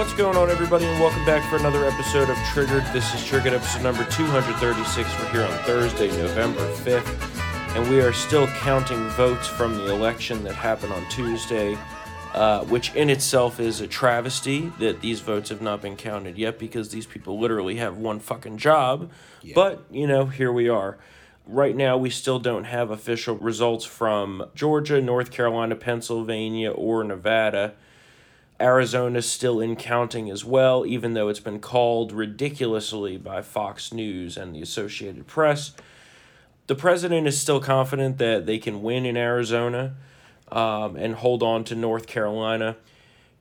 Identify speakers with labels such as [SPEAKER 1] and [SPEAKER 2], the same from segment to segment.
[SPEAKER 1] What's going on, everybody, and welcome back for another episode of Triggered. This is Triggered episode number 236. We're here on Thursday, November 5th, and we are still counting votes from the election that happened on Tuesday, uh, which in itself is a travesty that these votes have not been counted yet because these people literally have one fucking job. But, you know, here we are. Right now, we still don't have official results from Georgia, North Carolina, Pennsylvania, or Nevada. Arizona's still in counting as well, even though it's been called ridiculously by Fox News and the Associated Press. The president is still confident that they can win in Arizona um, and hold on to North Carolina.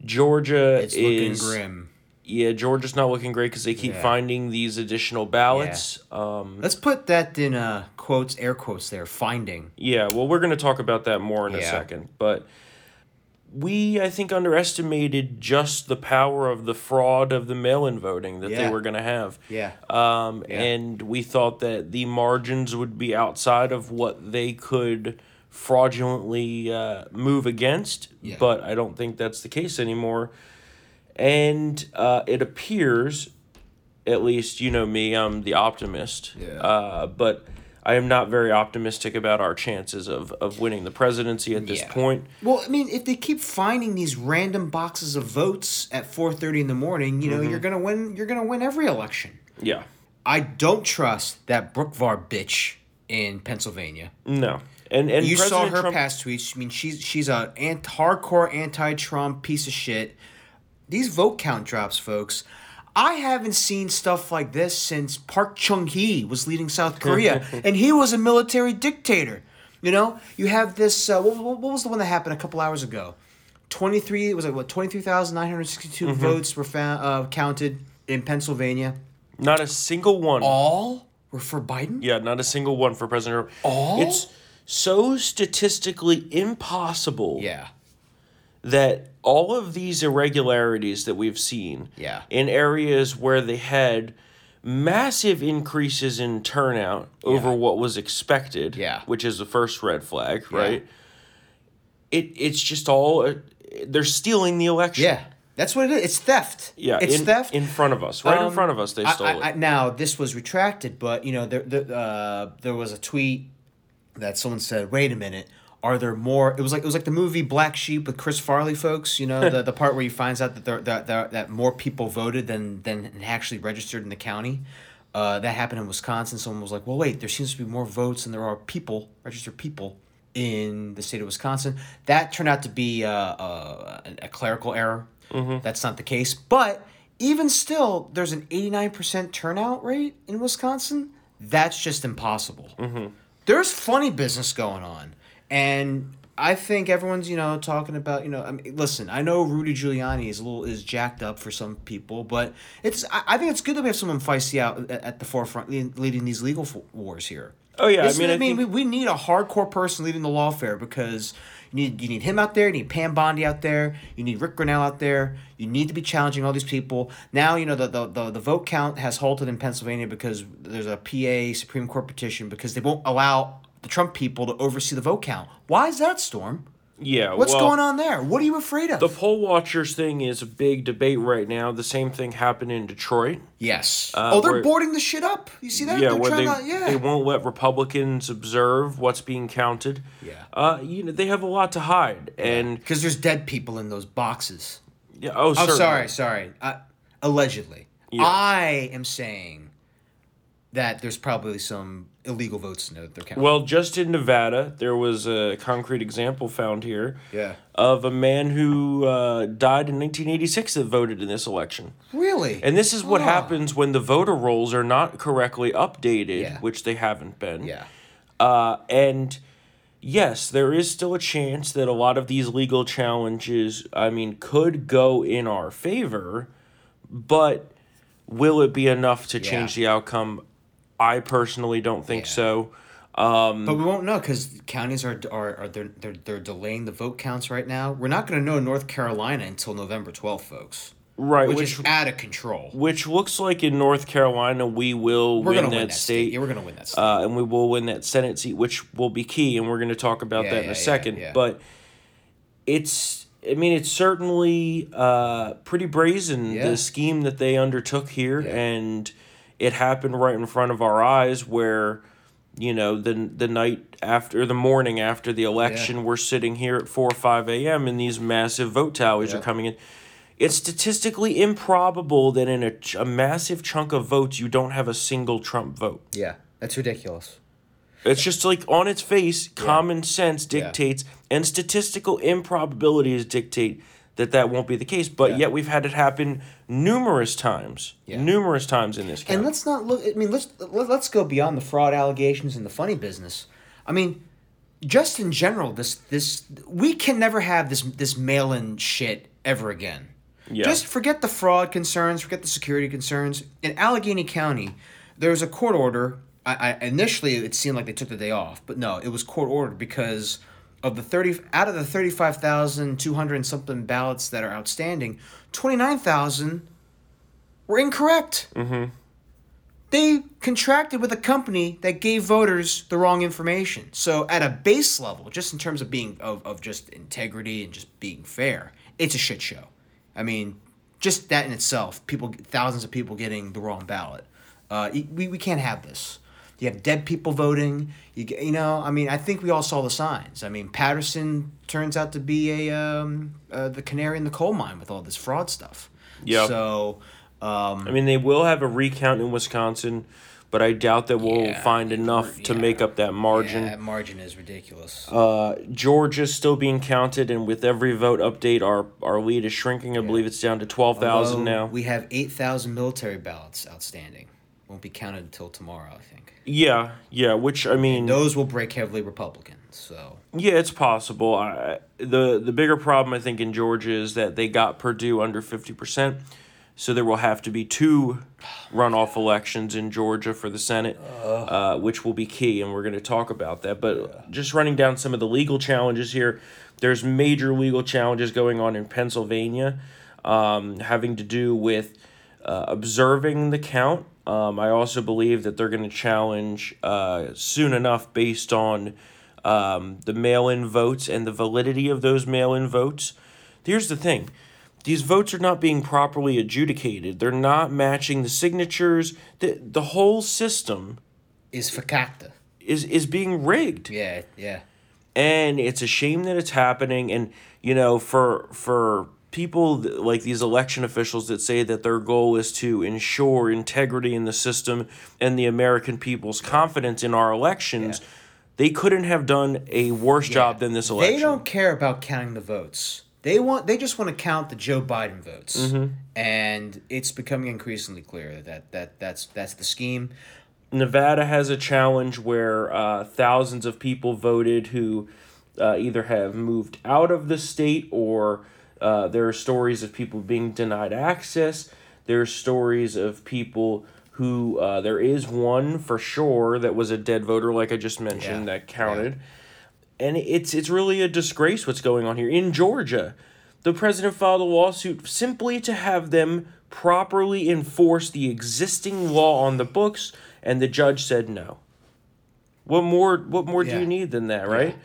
[SPEAKER 1] Georgia
[SPEAKER 2] It's looking
[SPEAKER 1] is
[SPEAKER 2] grim.
[SPEAKER 1] yeah, Georgia's not looking great because they keep
[SPEAKER 2] Yeah.
[SPEAKER 1] finding these additional ballots. Um,
[SPEAKER 2] Let's put that in uh, quotes, air quotes there. Finding.
[SPEAKER 1] Yeah, well, we're going to talk about that more in a second. But we, I think, underestimated just the power of the fraud of the mail in voting that they were going to have.
[SPEAKER 2] Yeah.
[SPEAKER 1] Um,
[SPEAKER 2] Yeah.
[SPEAKER 1] And we thought that the margins would be outside of what they could fraudulently uh, move against.
[SPEAKER 2] Yeah.
[SPEAKER 1] But I don't think that's the case anymore. And uh, it appears, at least you know me, I'm the optimist.
[SPEAKER 2] Yeah.
[SPEAKER 1] Uh, but I am not very optimistic about our chances of, of winning the presidency at this
[SPEAKER 2] Yeah.
[SPEAKER 1] point.
[SPEAKER 2] Well, I mean, if they keep finding these random boxes of votes at four thirty in the morning, you know,
[SPEAKER 1] Mm-hmm.
[SPEAKER 2] you're gonna win. You're gonna win every election.
[SPEAKER 1] Yeah.
[SPEAKER 2] I don't trust that Boockvar bitch in Pennsylvania.
[SPEAKER 1] No. And and
[SPEAKER 2] you saw her
[SPEAKER 1] Trump-
[SPEAKER 2] past tweets. I mean, she's she's a ant, hardcore anti-Trump piece of shit. These vote count drops, folks. I haven't seen stuff like this since Park Chung Hee was leading South Korea, and he was a military dictator. You know, you have this. Uh, what, what, was the one that happened a couple hours ago? Twenty three. It was like what twenty three thousand nine hundred sixty two
[SPEAKER 1] Mm-hmm.
[SPEAKER 2] votes were found uh, counted in Pennsylvania.
[SPEAKER 1] Not a single one.
[SPEAKER 2] All were for Biden.
[SPEAKER 1] Yeah, not a single one for President
[SPEAKER 2] All?
[SPEAKER 1] It's so statistically impossible
[SPEAKER 2] Yeah.
[SPEAKER 1] That all of these irregularities that we've seen
[SPEAKER 2] Yeah.
[SPEAKER 1] in areas where they had massive increases in turnout over
[SPEAKER 2] Yeah.
[SPEAKER 1] what was expected,
[SPEAKER 2] Yeah.
[SPEAKER 1] which is the first red flag, right? It it's just all uh, they're stealing the election.
[SPEAKER 2] Yeah. That's what it is. It's theft.
[SPEAKER 1] Yeah,
[SPEAKER 2] It's
[SPEAKER 1] in,
[SPEAKER 2] theft.
[SPEAKER 1] in front of us, right in
[SPEAKER 2] Um,
[SPEAKER 1] front of us. They
[SPEAKER 2] I-
[SPEAKER 1] stole
[SPEAKER 2] I,
[SPEAKER 1] it.
[SPEAKER 2] I, now this was retracted, but you know there there, uh, there was a tweet that someone said, "Wait a minute, are there more?" It was like it was like the movie Black Sheep with Chris Farley, folks. You know the, the part where he finds out that there that, that that more people voted than than actually registered in the county. Uh, that happened in Wisconsin. Someone was like, "Well, wait, there seems to be more votes than there are people registered people." In the state of Wisconsin, that turned out to be uh, uh, a, a clerical error. That's not the case. But even still, there's an 89% turnout rate in Wisconsin. That's just impossible. There's funny business going on. And I think everyone's, you know, talking about, you know, I mean, listen, I know Rudy Giuliani is a little, is jacked up for some people, but it's, I, I think it's good that we have someone feisty out at, at the forefront leading, these legal f- wars here.
[SPEAKER 1] Oh, yeah, I
[SPEAKER 2] This is
[SPEAKER 1] mean,
[SPEAKER 2] what
[SPEAKER 1] I think-
[SPEAKER 2] we, we need a hardcore person leading the lawfare because you need you need him out there, you need Pam Bondi out there, you need Rick Grinnell out there. You need to be challenging all these people. Now you know the the, the, the vote count has halted in Pennsylvania because there's a PA Supreme Court petition because they won't allow the Trump people to oversee the vote count. Why is that, Storm?
[SPEAKER 1] yeah,
[SPEAKER 2] What's
[SPEAKER 1] well,
[SPEAKER 2] going on there? What are you afraid of?
[SPEAKER 1] The poll watchers thing is a big debate right now. The same thing happened in Detroit.
[SPEAKER 2] yes.
[SPEAKER 1] Uh,
[SPEAKER 2] oh, they're
[SPEAKER 1] where-
[SPEAKER 2] boarding the shit up. You see that?
[SPEAKER 1] yeah,
[SPEAKER 2] They're
[SPEAKER 1] where they,
[SPEAKER 2] to- yeah.
[SPEAKER 1] they won't let Republicans observe what's being counted.
[SPEAKER 2] Yeah.
[SPEAKER 1] Uh, you know, they have a lot to hide. And
[SPEAKER 2] because there's dead people in those boxes.
[SPEAKER 1] yeah, oh,
[SPEAKER 2] Oh, sorry, sorry. Uh, allegedly,
[SPEAKER 1] Yeah.
[SPEAKER 2] I am saying that there's probably some illegal votes in they're counting.
[SPEAKER 1] Well, just in Nevada, there was a concrete example found here
[SPEAKER 2] yeah.
[SPEAKER 1] of a man who uh, died in 1986 that voted in this election.
[SPEAKER 2] Really?
[SPEAKER 1] And this is what
[SPEAKER 2] Ah.
[SPEAKER 1] happens when the voter rolls are not correctly updated,
[SPEAKER 2] Yeah.
[SPEAKER 1] which they haven't been.
[SPEAKER 2] yeah.
[SPEAKER 1] Uh, and yes, there is still a chance that a lot of these legal challenges, I mean, could go in our favor, but will it be enough to change the outcome? I personally don't think
[SPEAKER 2] Yeah.
[SPEAKER 1] so.
[SPEAKER 2] But we won't know because counties are are, are they're, they're they're delaying the vote counts right now. We're not going to know North Carolina until November twelfth, folks.
[SPEAKER 1] Right,
[SPEAKER 2] Which,
[SPEAKER 1] which
[SPEAKER 2] is out of control.
[SPEAKER 1] which looks like in North Carolina we will
[SPEAKER 2] We're
[SPEAKER 1] win that,
[SPEAKER 2] win that
[SPEAKER 1] state.
[SPEAKER 2] state. Yeah, we're going to win that state.
[SPEAKER 1] uh, and we will win that Senate seat, which will be key, and we're going to talk about
[SPEAKER 2] Yeah,
[SPEAKER 1] that in
[SPEAKER 2] yeah,
[SPEAKER 1] a second. But it's I mean, it's certainly uh, pretty brazen the scheme that they undertook here, and it happened right in front of our eyes. Where, you know, the the night after, the morning after the election, we're sitting here at four or five a.m. and these massive vote tallies are coming in. It's statistically improbable that in a, a massive chunk of votes you don't have a single Trump vote.
[SPEAKER 2] Yeah, that's ridiculous.
[SPEAKER 1] It's just like on its face, common sense dictates, and statistical improbabilities dictate that that won't be the case. But
[SPEAKER 2] Yeah.
[SPEAKER 1] yet we've had it happen numerous times,
[SPEAKER 2] Yeah.
[SPEAKER 1] numerous times in this.
[SPEAKER 2] Case.
[SPEAKER 1] And
[SPEAKER 2] let's not look. I mean, let's let- let's go beyond the fraud allegations and the funny business. I mean, just in general, this this we can never have this this mail in shit ever again.
[SPEAKER 1] Yeah.
[SPEAKER 2] Just forget the fraud concerns, forget the security concerns. In Allegheny County, there was a court order. I, I initially it seemed like they took the day off, but no, it was court ordered because of the thirty out of the thirty five thousand two hundred and something ballots that are outstanding, twenty nine thousand were incorrect. They contracted with a company that gave voters the wrong information. So at a base level, just in terms of being of, of just integrity and just being fair, it's a shit show. I mean, just that in itself, people thousands of people getting the wrong ballot. Uh, we, we can't have this. You have dead people voting. You you know, I mean, I think we all saw the signs. I mean, Paterson turns out to be a um, uh, the canary in the coal mine with all this fraud stuff.
[SPEAKER 1] Yeah.
[SPEAKER 2] So, um,
[SPEAKER 1] I mean, they will have a recount in Wisconsin, but I doubt that we'll
[SPEAKER 2] Yeah,
[SPEAKER 1] find enough to
[SPEAKER 2] yeah.
[SPEAKER 1] make up that margin.
[SPEAKER 2] Yeah, that margin is ridiculous.
[SPEAKER 1] Uh, Georgia's still being counted, and with every vote update, our our lead is shrinking. I believe it's down to twelve thousand now.
[SPEAKER 2] We have 8,000 military ballots outstanding. Won't be counted until tomorrow, I think.
[SPEAKER 1] Yeah, yeah. Which I mean,
[SPEAKER 2] Those will break heavily Republican. So,
[SPEAKER 1] Yeah, it's possible. I, the The bigger problem I think in Georgia is that they got Perdue under fifty percent, so there will have to be two runoff elections in Georgia for the Senate, uh, which will be key, and we're going to talk about that. But just running down some of the legal challenges here, there's major legal challenges going on in Pennsylvania, um, having to do with uh, observing the count. Um, I also believe that they're going to challenge uh, soon enough based on um, the mail in votes and the validity of those mail in votes. Here's the thing these votes are not being properly adjudicated, they're not matching the signatures. The, the whole system
[SPEAKER 2] is fakakta.
[SPEAKER 1] is, is being rigged
[SPEAKER 2] Yeah, yeah.
[SPEAKER 1] and it's a shame that it's happening and you know for for people like these election officials that say that their goal is to ensure integrity in the system and the American people's confidence in our elections they couldn't have done a worse job than this election
[SPEAKER 2] They don't care about counting the votes. They want they just want to count the Joe Biden votes.
[SPEAKER 1] Mm-hmm.
[SPEAKER 2] And it's becoming increasingly clear that, that that's that's the scheme.
[SPEAKER 1] Nevada has a challenge where uh, thousands of people voted who uh, either have moved out of the state or uh, there are stories of people being denied access. There are stories of people who uh, there is one for sure that was a dead voter, like I just mentioned,
[SPEAKER 2] Yeah.
[SPEAKER 1] that counted. And it's it's really a disgrace what's going on here in Georgia. The president filed a lawsuit simply to have them properly enforce the existing law on the books, and the judge said no. What more? What more do you need than that, right?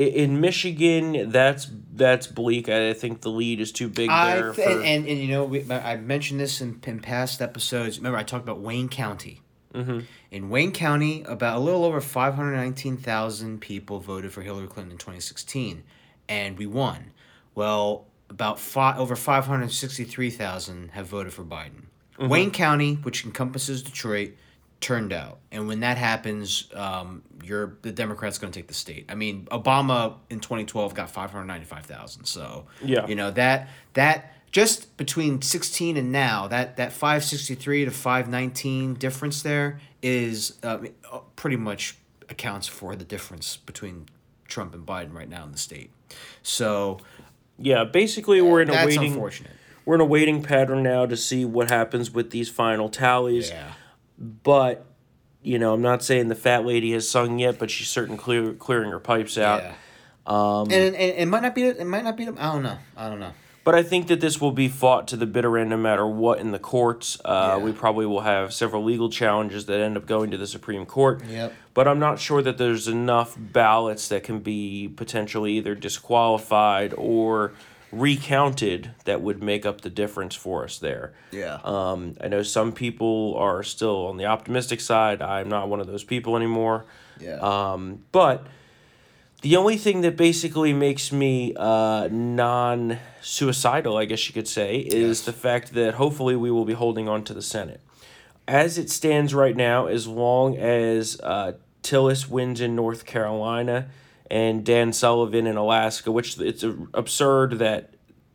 [SPEAKER 1] I In Michigan, that's that's bleak. I think the lead is too big
[SPEAKER 2] I
[SPEAKER 1] there.
[SPEAKER 2] th-
[SPEAKER 1] for,
[SPEAKER 2] and, and and you know we, I mentioned this in, in past episodes. Remember I talked about Wayne County. Mm-hmm. In Wayne County, about a little over five hundred nineteen thousand people voted for Hillary Clinton in twenty sixteen, and we won. Well, about five over five hundred sixty three thousand have voted for Biden. Wayne County, which encompasses Detroit, turned out, and when that happens, um, you're the Democrats going to take the state. I mean, Obama in twenty twelve got five hundred ninety five thousand. So
[SPEAKER 1] Yeah.
[SPEAKER 2] you know that that just between 16 and now that that 563 to 519 difference there is uh, pretty much accounts for the difference between Trump and Biden right now in the state. So
[SPEAKER 1] yeah, basically we're in a waiting.
[SPEAKER 2] unfortunate.
[SPEAKER 1] We're in a waiting pattern now to see what happens with these final tallies.
[SPEAKER 2] Yeah.
[SPEAKER 1] But you know, I'm not saying the fat lady has sung yet, but she's certain clear clearing her pipes out.
[SPEAKER 2] Yeah. Um, and, and it might not be it might not be I don't know. I don't know.
[SPEAKER 1] But I think that this will be fought to the bitter end no matter what in the courts. Uh,
[SPEAKER 2] Yeah.
[SPEAKER 1] We probably will have several legal challenges that end up going to the Supreme Court.
[SPEAKER 2] Yep.
[SPEAKER 1] But I'm not sure that there's enough ballots that can be potentially either disqualified or recounted that would make up the difference for us there.
[SPEAKER 2] Yeah.
[SPEAKER 1] Um, I know some people are still on the optimistic side. I'm not one of those people anymore.
[SPEAKER 2] yeah.
[SPEAKER 1] Um, but the only thing that basically makes me uh, non suicidal, I guess you could say, is
[SPEAKER 2] Yes.
[SPEAKER 1] the fact that hopefully we will be holding on to the Senate. As it stands right now, as long as uh, Tillis wins in North Carolina and Dan Sullivan in Alaska, which it's absurd that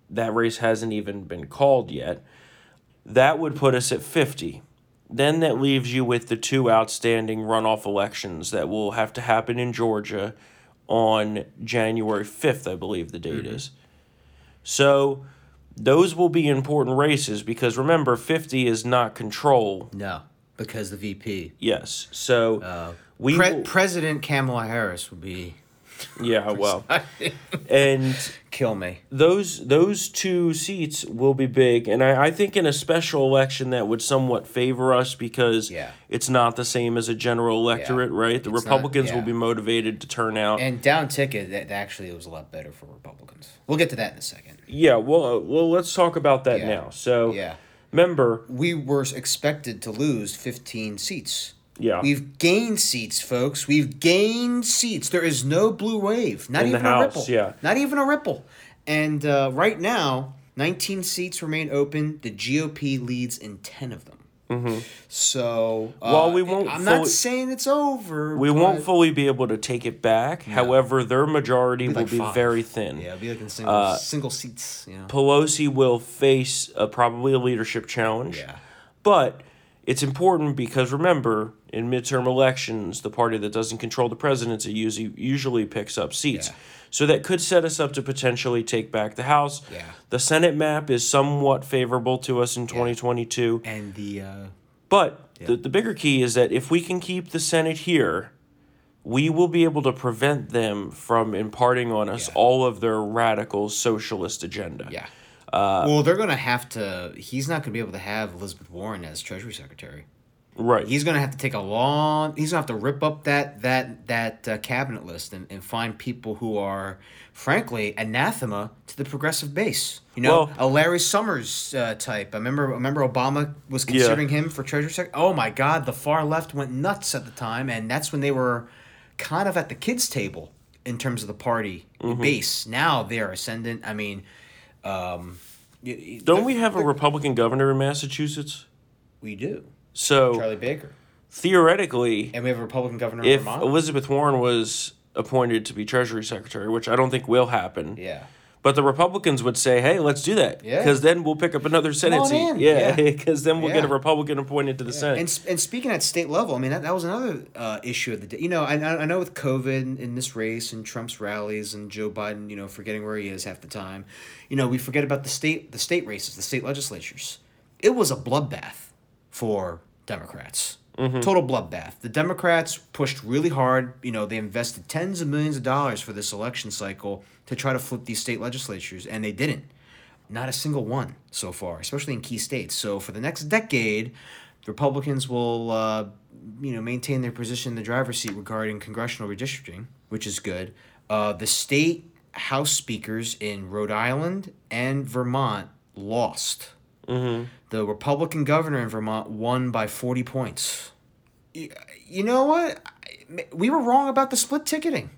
[SPEAKER 1] that race hasn't even been called yet, that would put us at 50. Then that leaves you with the two outstanding runoff elections that will have to happen in Georgia on January 5th, I believe the date is. So those will be important races because remember, 50 is not control.
[SPEAKER 2] no, because the VP.
[SPEAKER 1] Yes. So
[SPEAKER 2] Uh,
[SPEAKER 1] we
[SPEAKER 2] Pre-
[SPEAKER 1] will-
[SPEAKER 2] President Kamala Harris would be
[SPEAKER 1] yeah, well. And
[SPEAKER 2] kill me.
[SPEAKER 1] those those two seats will be big and I, I think in a special election that would somewhat favor us because
[SPEAKER 2] Yeah.
[SPEAKER 1] it's not the same as a general electorate right the
[SPEAKER 2] It's not-
[SPEAKER 1] republicans will be motivated to turn out
[SPEAKER 2] And down ticket, that actually was a lot better for Republicans. We'll get to that in a second.
[SPEAKER 1] yeah well uh, well let's talk about that
[SPEAKER 2] Yeah.
[SPEAKER 1] now so
[SPEAKER 2] Yeah.
[SPEAKER 1] remember
[SPEAKER 2] We were expected to lose 15 seats.
[SPEAKER 1] Yeah
[SPEAKER 2] We've gained seats, folks. We've gained seats. There is no blue wave. Not
[SPEAKER 1] In
[SPEAKER 2] even a ripple.
[SPEAKER 1] yeah.
[SPEAKER 2] Not even a ripple. And uh, right now, 19 seats remain open. The GOP leads in 10 of them. Mm-hmm. So, uh,
[SPEAKER 1] While we won't
[SPEAKER 2] I'm
[SPEAKER 1] fully-
[SPEAKER 2] not saying it's over.
[SPEAKER 1] we won't fully be able to take it back however their majority will
[SPEAKER 2] like
[SPEAKER 1] be
[SPEAKER 2] five.
[SPEAKER 1] very thin
[SPEAKER 2] Yeah, it'll be like in single,
[SPEAKER 1] Uh,
[SPEAKER 2] single seats. You know?
[SPEAKER 1] pelosi will face a, probably a leadership challenge
[SPEAKER 2] Yeah.
[SPEAKER 1] But it's important because remember, in midterm elections, the party that doesn't control the presidency usually usually picks up seats.
[SPEAKER 2] Yeah.
[SPEAKER 1] So that could set us up to potentially take back the House.
[SPEAKER 2] Yeah.
[SPEAKER 1] The Senate map is somewhat favorable to us in 2022.
[SPEAKER 2] And the. Uh,
[SPEAKER 1] But the, the bigger key is that if we can keep the Senate here, we will be able to prevent them from imparting on us
[SPEAKER 2] Yeah.
[SPEAKER 1] all of their radical socialist agenda.
[SPEAKER 2] yeah.
[SPEAKER 1] Uh,
[SPEAKER 2] well, they're going to have to. He's not going to be able to have Elizabeth Warren as Treasury Secretary.
[SPEAKER 1] Right.
[SPEAKER 2] He's gonna have to take a long. He's gonna have to rip up that that that uh, cabinet list and, and find people who are, frankly, anathema to the progressive base. You know,
[SPEAKER 1] Well-
[SPEAKER 2] a Larry Summers uh, type. I remember. Remember Obama was considering him for treasury secretary. Oh my God, the far left went nuts at the time, and that's when they were kind of at the kids' table in terms of the party
[SPEAKER 1] Mm-hmm.
[SPEAKER 2] base. Now they're ascendant. I mean, um, y- y-
[SPEAKER 1] Don't we have a Republican governor in Massachusetts?
[SPEAKER 2] we do
[SPEAKER 1] So
[SPEAKER 2] Charlie Baker,
[SPEAKER 1] theoretically,
[SPEAKER 2] and we have a Republican governor in
[SPEAKER 1] if
[SPEAKER 2] Vermont.
[SPEAKER 1] Elizabeth Warren was appointed to be Treasury Secretary, which I don't think will happen,
[SPEAKER 2] yeah.
[SPEAKER 1] But the Republicans would say, "Hey, let's do that,"
[SPEAKER 2] Yeah.
[SPEAKER 1] because then we'll pick up another Senate seat.
[SPEAKER 2] in.
[SPEAKER 1] Yeah,
[SPEAKER 2] Yeah.
[SPEAKER 1] because then we'll get a Republican appointed to the Senate.
[SPEAKER 2] And, and speaking at state level, I mean that, that was another uh, issue of the day. You know, I, I know with COVID and in this race and Trump's rallies and Joe Biden, you know, forgetting where he is half the time, you know, we forget about the state the state races, the state legislatures. It was a bloodbath for Democrats. Total bloodbath. The Democrats pushed really hard. You know, they invested tens of millions of dollars for this election cycle to try to flip these state legislatures, and they didn't. Not a single one so far, especially in key states. So for the next decade, Republicans will, uh, you know, maintain their position in the driver's seat regarding congressional redistricting, which is good. Uh, the state House speakers in Rhode Island and Vermont lost.
[SPEAKER 1] Mm-hmm.
[SPEAKER 2] The Republican governor in Vermont won by 40 points. You, you know what? We were wrong about the split ticketing.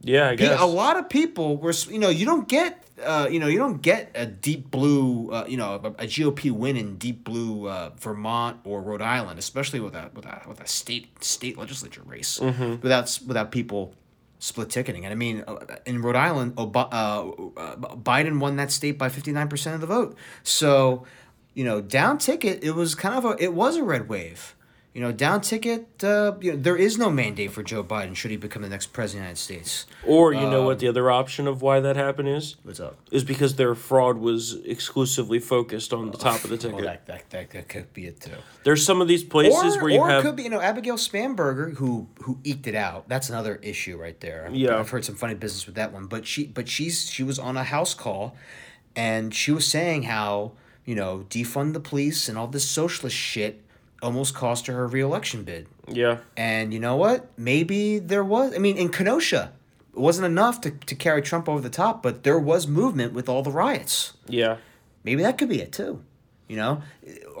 [SPEAKER 1] yeah, I guess.
[SPEAKER 2] A lot of people were, you know, you don't get, uh, you know, you don't get a deep blue, uh, you know, a, a GOP win in deep blue uh, Vermont or Rhode Island, especially with a with a with a state state legislature race, without s- without people split ticketing. And I mean, uh, in Rhode Island, Ob- uh, uh, Biden won that state by fifty nine percent of the vote. So, you know, down ticket, it was kind of a it was a red wave. You know, down ticket. Uh, you know, there is no mandate for Joe Biden should he become the next president of the United States.
[SPEAKER 1] or you know
[SPEAKER 2] um,
[SPEAKER 1] what the other option of why that happened is?
[SPEAKER 2] What's up?
[SPEAKER 1] Is because their fraud was exclusively focused on the top of the ticket.
[SPEAKER 2] Well, that, that, that, that could be it too.
[SPEAKER 1] There's some of these places
[SPEAKER 2] or
[SPEAKER 1] where you
[SPEAKER 2] or
[SPEAKER 1] have
[SPEAKER 2] it could be you know Abigail Spanberger who who eked it out. That's another issue right there. I've-
[SPEAKER 1] Yeah.
[SPEAKER 2] I've heard some funny business with that one. But she but she's she was on a house call, and she was saying how you know defund the police and all this socialist shit almost cost her her reelection bid.
[SPEAKER 1] Yeah.
[SPEAKER 2] And you know what? Maybe there was. I mean, in Kenosha, it wasn't enough to, to carry Trump over the top, but there was movement with all the riots.
[SPEAKER 1] Yeah.
[SPEAKER 2] Maybe that could be it too. You know,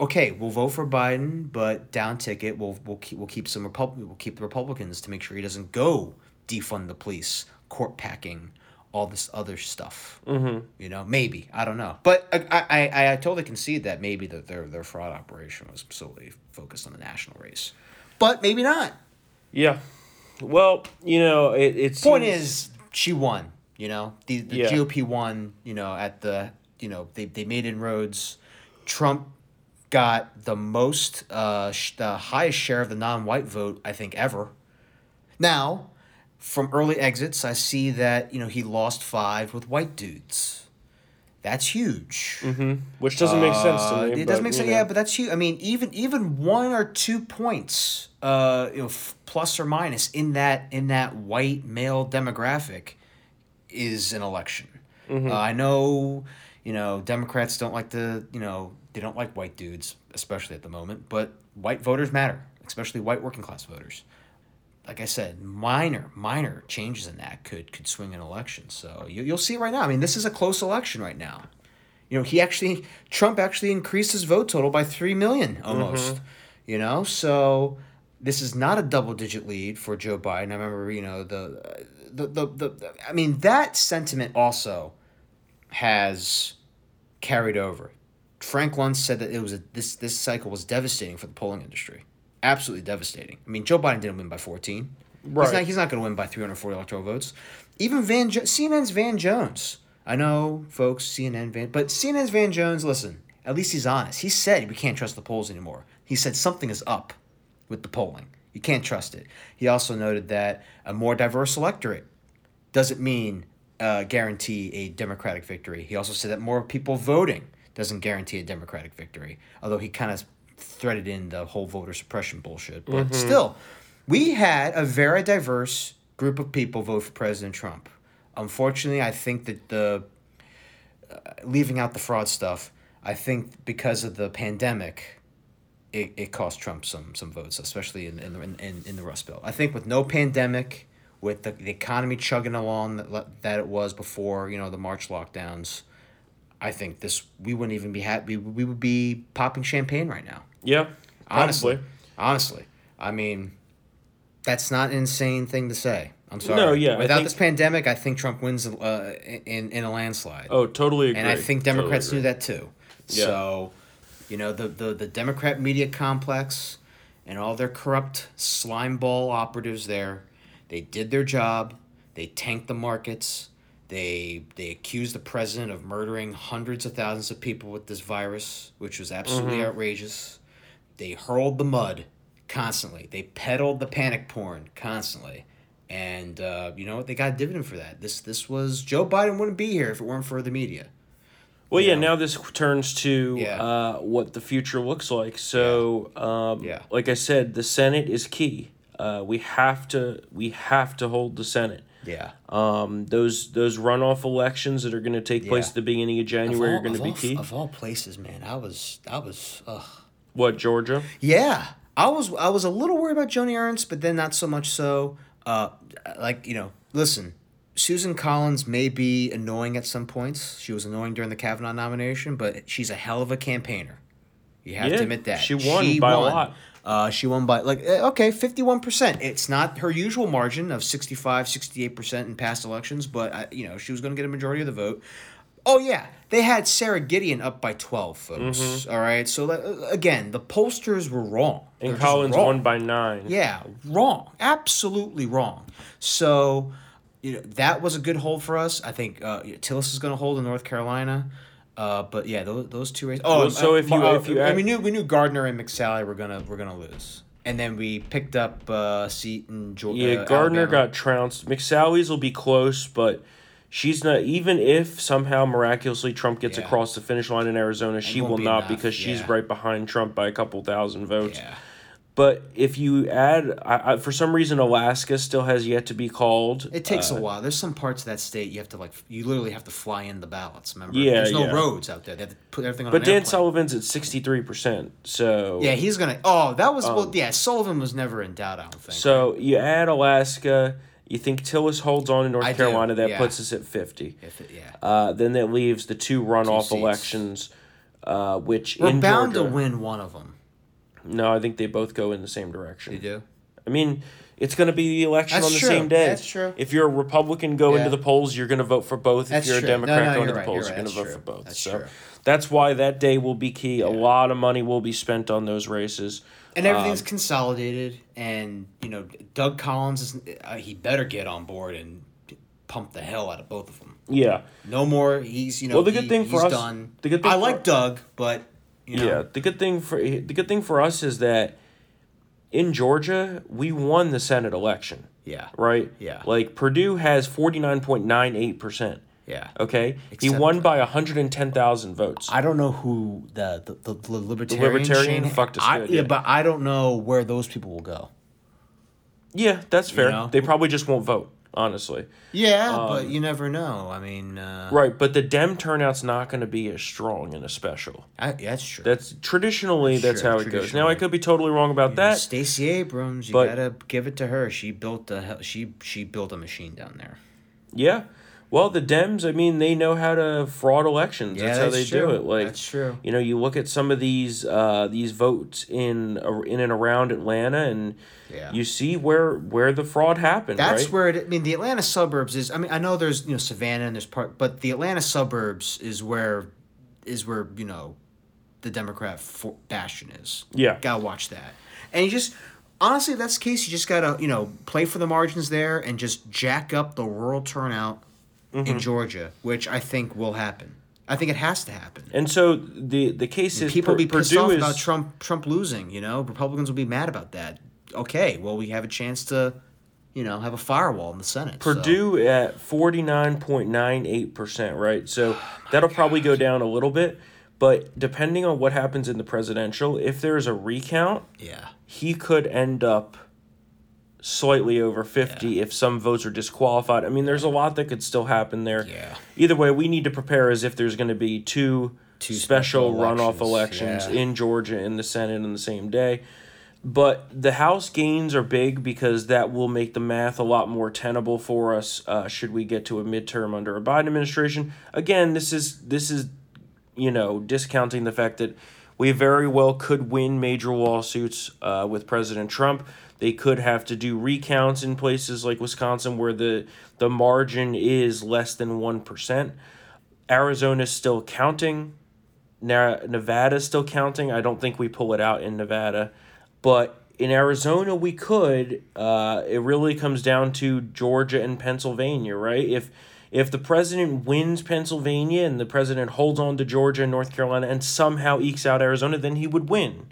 [SPEAKER 2] okay, we'll vote for Biden, but down ticket, we'll we'll keep we'll keep some Repub- we'll keep the Republicans to make sure he doesn't go defund the police, court packing, all this other stuff. Mm-hmm. You know, maybe I don't know, but I I, I, I totally concede that maybe that their their fraud operation was solely focused on the national race, but maybe not.
[SPEAKER 1] Yeah. Well, you know, it, it's
[SPEAKER 2] Point is, she won. You know, the the
[SPEAKER 1] Yeah.
[SPEAKER 2] GOP won. You know, at the you know they they made inroads. Trump got the most uh sh- the highest share of the non-white vote I think ever. Now, from early exits, I see that you know he lost five with white dudes. That's huge.
[SPEAKER 1] which doesn't make sense to
[SPEAKER 2] Uh,
[SPEAKER 1] me.
[SPEAKER 2] It doesn't make sense.
[SPEAKER 1] know.
[SPEAKER 2] Yeah, but that's huge. I mean, even even one or two points, uh, you know, f- plus or minus in that in that white male demographic, is an election.
[SPEAKER 1] Mm-hmm.
[SPEAKER 2] Uh, I know, you know, Democrats don't like the you know they don't like white dudes, especially at the moment. But white voters matter, especially white working class voters. Like I said, minor minor changes in that could could swing an election. So you, you'll see right now. I mean, this is a close election right now. You know, he actually Trump actually increased his vote total by three million mm-hmm. almost. You know, so this is not a double digit lead for Joe Biden. I remember, you know, the the the, the I mean that sentiment also has carried over. Frank Luntz said that it was a this this cycle was devastating for the polling industry. Absolutely devastating. I mean, Joe Biden didn't win by 14. He's
[SPEAKER 1] Right.
[SPEAKER 2] not, he's not going to win by 340 electoral votes. Even Van jo- CNN's Van Jones. I know, folks, CNN Van, but CNN's Van Jones, listen, at least he's honest. He said we can't trust the polls anymore. He said something is up with the polling. You can't trust it. He also noted that a more diverse electorate doesn't mean uh, guarantee a Democratic victory. He also said that more people voting doesn't guarantee a Democratic victory. Although he kind of threaded in the whole voter suppression bullshit, but still, we had a very diverse group of people vote for President Trump. Unfortunately, I think that the uh, leaving out the fraud stuff, I think because of the pandemic, it, it cost Trump some some votes, especially in in, in, in, in the Rust Belt. I think with no pandemic, with the, the economy chugging along that, that it was before, you know, the March lockdowns, I think this we wouldn't even be happy. We, we would be popping champagne right now.
[SPEAKER 1] Yeah.
[SPEAKER 2] Honestly,
[SPEAKER 1] Probably.
[SPEAKER 2] honestly, I mean, that's not an insane thing to say. I'm sorry.
[SPEAKER 1] No, yeah,
[SPEAKER 2] Without
[SPEAKER 1] think-
[SPEAKER 2] this pandemic, I think Trump wins uh, in in a landslide
[SPEAKER 1] Oh, totally agree.
[SPEAKER 2] and I think Democrats
[SPEAKER 1] agree.
[SPEAKER 2] knew that too.
[SPEAKER 1] Yeah.
[SPEAKER 2] So, you know, the, the the Democrat media complex and all their corrupt slime ball operatives there, they did their job. They tanked the markets. They they accused the president of murdering hundreds of thousands of people with this virus, which was absolutely
[SPEAKER 1] Mm-hmm.
[SPEAKER 2] outrageous. They hurled the mud constantly. They peddled the panic porn constantly. And uh, you know what? They got a dividend for that. This this was Joe Biden wouldn't be here if it weren't for the media.
[SPEAKER 1] Well, yeah.
[SPEAKER 2] know?
[SPEAKER 1] Now this turns to
[SPEAKER 2] Yeah.
[SPEAKER 1] uh, what the future looks like. So, um,
[SPEAKER 2] Yeah.
[SPEAKER 1] like I said, the Senate is key. Uh, we have to we have to hold the Senate.
[SPEAKER 2] Yeah.
[SPEAKER 1] Um, those those runoff elections that are going to take place
[SPEAKER 2] Yeah.
[SPEAKER 1] at the beginning of January are going to be
[SPEAKER 2] of
[SPEAKER 1] key.
[SPEAKER 2] Of all places, man, I was, I was, ugh.
[SPEAKER 1] What Georgia?
[SPEAKER 2] Yeah, I was, I was a little worried about Joni Ernst, but then not so much so. Uh, like you know, listen, Susan Collins may be annoying at some points. She was annoying during the Kavanaugh nomination, but she's a hell of a campaigner. You have
[SPEAKER 1] Yeah,
[SPEAKER 2] to admit that
[SPEAKER 1] she won by a lot.
[SPEAKER 2] Uh, she won by like eh, okay, fifty one percent. It's not her usual margin of 65, 68 percent in past elections, but I, you know she was going to get a majority of the vote. Oh yeah, they had Sara Gideon up by twelve, folks. All right, so uh, again, the pollsters were wrong. They're
[SPEAKER 1] And Collins
[SPEAKER 2] wrong.
[SPEAKER 1] won by nine.
[SPEAKER 2] Yeah, wrong. Absolutely wrong. So, you know, that was a good hold for us. I think uh, Tillis is going to hold in North Carolina. Uh, but yeah, those, those two races. Oh,
[SPEAKER 1] Well, so
[SPEAKER 2] uh,
[SPEAKER 1] if you-
[SPEAKER 2] uh,
[SPEAKER 1] if you
[SPEAKER 2] and
[SPEAKER 1] add-
[SPEAKER 2] we knew we knew Gardner and McSally were gonna were gonna lose, and then we picked up uh, seat in Georgia.
[SPEAKER 1] Yeah, Gardner got trounced. McSally's will be close, but she's not. Even if somehow miraculously Trump gets
[SPEAKER 2] Yeah.
[SPEAKER 1] across the finish line in Arizona, she
[SPEAKER 2] won't be
[SPEAKER 1] not
[SPEAKER 2] enough,
[SPEAKER 1] because she's right behind Trump by a couple thousand votes.
[SPEAKER 2] Yeah,
[SPEAKER 1] But if you add, I, I, for some reason, Alaska still has yet to be called.
[SPEAKER 2] It takes
[SPEAKER 1] Uh,
[SPEAKER 2] a while. There's some parts of that state you have to like. You literally have to fly in the ballots. Remember?
[SPEAKER 1] Yeah,
[SPEAKER 2] There's no
[SPEAKER 1] yeah.
[SPEAKER 2] roads out there. They have to put everything on.
[SPEAKER 1] But
[SPEAKER 2] an
[SPEAKER 1] Dan
[SPEAKER 2] airplane.
[SPEAKER 1] Sullivan's at sixty three percent. So
[SPEAKER 2] Yeah, he's gonna. Oh, that was well. Yeah, Sullivan was never in doubt. I don't think.
[SPEAKER 1] Um, So you add Alaska. You think Tillis holds on in North
[SPEAKER 2] I do,
[SPEAKER 1] Carolina? That
[SPEAKER 2] yeah.
[SPEAKER 1] puts us at fifty.
[SPEAKER 2] if it, yeah,
[SPEAKER 1] Uh, then that leaves the two runoff
[SPEAKER 2] seats.
[SPEAKER 1] elections, uh, which
[SPEAKER 2] we're bound
[SPEAKER 1] Georgia.
[SPEAKER 2] to win one of them.
[SPEAKER 1] No, I think they both go in the same direction.
[SPEAKER 2] You do.
[SPEAKER 1] I mean, it's going to be the election
[SPEAKER 2] That's
[SPEAKER 1] on the
[SPEAKER 2] true.
[SPEAKER 1] same day.
[SPEAKER 2] That's true.
[SPEAKER 1] If you're a Republican, go
[SPEAKER 2] Yeah.
[SPEAKER 1] into the polls, you're going to vote for both.
[SPEAKER 2] That's
[SPEAKER 1] if you're
[SPEAKER 2] true.
[SPEAKER 1] a Democrat,
[SPEAKER 2] no,
[SPEAKER 1] go into
[SPEAKER 2] you're
[SPEAKER 1] the
[SPEAKER 2] right,
[SPEAKER 1] polls,
[SPEAKER 2] you're
[SPEAKER 1] you're going to vote for both.
[SPEAKER 2] That's
[SPEAKER 1] so
[SPEAKER 2] true.
[SPEAKER 1] that's why that day will be key. A lot of money will be spent on those races.
[SPEAKER 2] And everything's
[SPEAKER 1] Um,
[SPEAKER 2] consolidated, and you know Doug Collins is. Uh, he better get on board and pump the hell out of both of them.
[SPEAKER 1] Yeah.
[SPEAKER 2] No more. He's you know.
[SPEAKER 1] Well, the good
[SPEAKER 2] he-
[SPEAKER 1] thing for
[SPEAKER 2] he's
[SPEAKER 1] us-
[SPEAKER 2] Done.
[SPEAKER 1] the good thing
[SPEAKER 2] I like Doug, but you know,
[SPEAKER 1] Yeah. The good thing for the good thing for us is that in Georgia, we won the Senate election,
[SPEAKER 2] yeah,
[SPEAKER 1] right?
[SPEAKER 2] Yeah.
[SPEAKER 1] Like Perdue has 49.98%.
[SPEAKER 2] yeah.
[SPEAKER 1] Okay? he won by 110,000 votes.
[SPEAKER 2] I don't know who the the, the, the libertarian,
[SPEAKER 1] libertarian
[SPEAKER 2] Shane-
[SPEAKER 1] fucked us
[SPEAKER 2] I,
[SPEAKER 1] good,
[SPEAKER 2] yeah,
[SPEAKER 1] yeah.
[SPEAKER 2] but I don't know where those people will go.
[SPEAKER 1] yeah, that's fair.
[SPEAKER 2] know?
[SPEAKER 1] They probably just won't vote, honestly.
[SPEAKER 2] Yeah, but you never know. I mean, uh,
[SPEAKER 1] Um, Right, but the Dem turnout's not going to be as strong in a special.
[SPEAKER 2] I, that's true.
[SPEAKER 1] That's traditionally that's
[SPEAKER 2] Sure,
[SPEAKER 1] how it goes. Now I could be totally wrong about that.
[SPEAKER 2] Stacey Abrams, you
[SPEAKER 1] but-
[SPEAKER 2] gotta give it to her. She built a she she built a machine down there.
[SPEAKER 1] Yeah. Well, the Dems, I mean, they know how to fraud elections.
[SPEAKER 2] Yeah,
[SPEAKER 1] that's how they
[SPEAKER 2] true.
[SPEAKER 1] do it. Like
[SPEAKER 2] That's true.
[SPEAKER 1] You know, you look at some of these uh, these votes in in and around Atlanta, and
[SPEAKER 2] Yeah.
[SPEAKER 1] you see where where the fraud happened.
[SPEAKER 2] That's
[SPEAKER 1] right?
[SPEAKER 2] where it. I mean, the Atlanta suburbs is. I mean, I know there's you know Savannah and there's part, but the Atlanta suburbs is where, is where you know, the Democrat for, bastion is.
[SPEAKER 1] Yeah.
[SPEAKER 2] Gotta watch that, and you just honestly, if that's the case, you just gotta you know play for the margins there and just jack up the rural turnout
[SPEAKER 1] Mm-hmm.
[SPEAKER 2] in Georgia, which I think will happen. I think it has to happen.
[SPEAKER 1] And so the the case is
[SPEAKER 2] People will be pissed
[SPEAKER 1] Perdue
[SPEAKER 2] off
[SPEAKER 1] is,
[SPEAKER 2] about Trump Trump losing. You know, Republicans will be mad about that. Okay, well, we have a chance to, you know, have a firewall in the Senate. so-
[SPEAKER 1] Perdue at forty nine point nine eight percent, right? So
[SPEAKER 2] Oh
[SPEAKER 1] that'll probably go down a little bit, but depending on what happens in the presidential, if there's a recount,
[SPEAKER 2] Yeah.
[SPEAKER 1] he could end up slightly over 50 if some votes are disqualified. I mean, there's a lot that could still happen there.
[SPEAKER 2] Yeah.
[SPEAKER 1] Either way, we need to prepare as if there's going to be two,
[SPEAKER 2] Two
[SPEAKER 1] special,
[SPEAKER 2] special
[SPEAKER 1] runoff
[SPEAKER 2] elections,
[SPEAKER 1] elections
[SPEAKER 2] yeah.
[SPEAKER 1] in Georgia in the Senate on the same day. But the House gains are big because that will make the math a lot more tenable for us uh, should we get to a midterm under a Biden administration. Again, this is this is you know discounting the fact that we very well could win major lawsuits uh, with President Trump. They could have to do recounts in places like Wisconsin where the the margin is less than one percent. Arizona's still counting. Nevada's still counting. I don't think we pull it out in Nevada, but in Arizona we could. Uh, it really comes down to Georgia and Pennsylvania, right? If if the president wins Pennsylvania and the president holds on to Georgia and North Carolina and somehow ekes out Arizona, then he would win.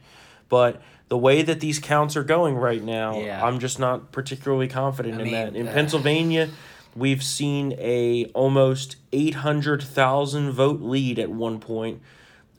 [SPEAKER 1] But the way that these counts are going right now,
[SPEAKER 2] Yeah.
[SPEAKER 1] I'm just not particularly confident
[SPEAKER 2] I
[SPEAKER 1] in
[SPEAKER 2] mean,
[SPEAKER 1] that. In
[SPEAKER 2] uh,
[SPEAKER 1] Pennsylvania, we've seen a almost 800,000 vote lead at one point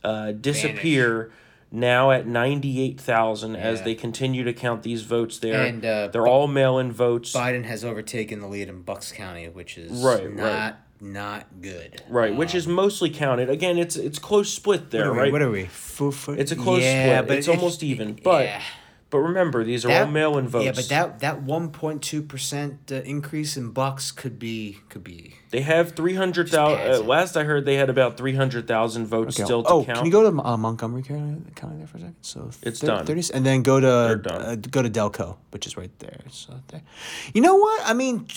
[SPEAKER 1] uh, disappear now at 98,000 as they continue to count these votes there.
[SPEAKER 2] And, uh,
[SPEAKER 1] They're all mail-in votes.
[SPEAKER 2] Biden has overtaken the lead in Bucks County, which is
[SPEAKER 1] Right, right.
[SPEAKER 2] Not not good.
[SPEAKER 1] Right, which is mostly counted. Again, it's it's close split there, right?
[SPEAKER 2] What are we? Foo, foo,
[SPEAKER 1] It's a close
[SPEAKER 2] yeah,
[SPEAKER 1] split.
[SPEAKER 2] But
[SPEAKER 1] it's
[SPEAKER 2] it-
[SPEAKER 1] almost even. But
[SPEAKER 2] yeah.
[SPEAKER 1] but remember, these are
[SPEAKER 2] That-
[SPEAKER 1] all mail-in votes.
[SPEAKER 2] Yeah, but that that one point two percent uh, increase in Bucks could be could be.
[SPEAKER 1] they have 300,000 uh, last I heard they had about 300,000 votes still to
[SPEAKER 3] oh,
[SPEAKER 1] count.
[SPEAKER 3] can you go to uh, Montgomery County, County there for a second? So
[SPEAKER 1] It's
[SPEAKER 3] thir-
[SPEAKER 1] done.
[SPEAKER 3] 30, and then go to uh, go to Delco, which is right there. So there. You know what? I mean,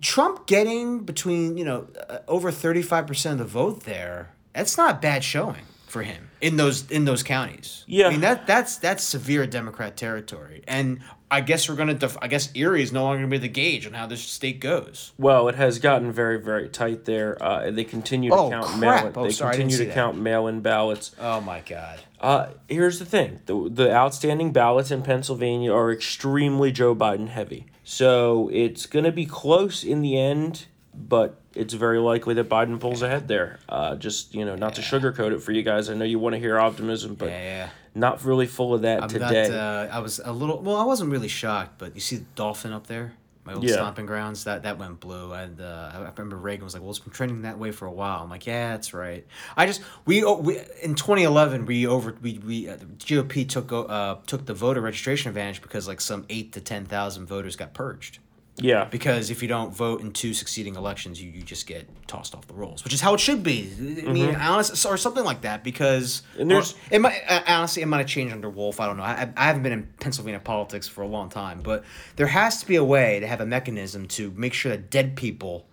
[SPEAKER 2] Trump getting between you know uh, over thirty five percent of the vote there. That's not bad showing for him in those in those counties.
[SPEAKER 1] Yeah.
[SPEAKER 2] I mean that that's that's severe Democrat territory, and I guess we're gonna. Def- I guess Erie is no longer gonna be the gauge on how this state goes.
[SPEAKER 1] Well, it has gotten very, very tight there. Uh, they continue to
[SPEAKER 2] Oh,
[SPEAKER 1] count
[SPEAKER 2] crap.
[SPEAKER 1] mail.
[SPEAKER 2] Oh,
[SPEAKER 1] they
[SPEAKER 2] sorry,
[SPEAKER 1] continue to count mail-in ballots.
[SPEAKER 2] Oh my God.
[SPEAKER 1] Uh, here's the thing: the the outstanding ballots in Pennsylvania are extremely Joe Biden heavy. So it's gonna be close in the end, but it's very likely that Biden pulls ahead there. Uh, just you know, not to sugarcoat it for you guys. I know you want to hear optimism, but
[SPEAKER 2] Yeah, yeah.
[SPEAKER 1] not really full of that
[SPEAKER 2] I'm
[SPEAKER 1] today.
[SPEAKER 2] not. Uh, I was a little. Well, I wasn't really shocked, but you see the Dauphin up there, my old
[SPEAKER 1] Yeah.
[SPEAKER 2] stomping grounds. That that went blue, and uh, I remember Reagan was like, "Well, it's been trending that way for a while." I'm like, "Yeah, that's right." I just we, we in 2011 we over we we uh, the GOP took uh took the voter registration advantage because like some eight to ten thousand voters got purged.
[SPEAKER 1] Yeah,
[SPEAKER 2] Because if you don't vote in two succeeding elections, you, you just get tossed off the rolls, which is how it should be. I mean, honestly, or something like that. Because
[SPEAKER 1] Mm-hmm. And there's-
[SPEAKER 2] or- it might uh, honestly it might have changed under Wolf. I don't know. I, I haven't been in Pennsylvania politics for a long time, but there has to be a way to have a mechanism to make sure that dead people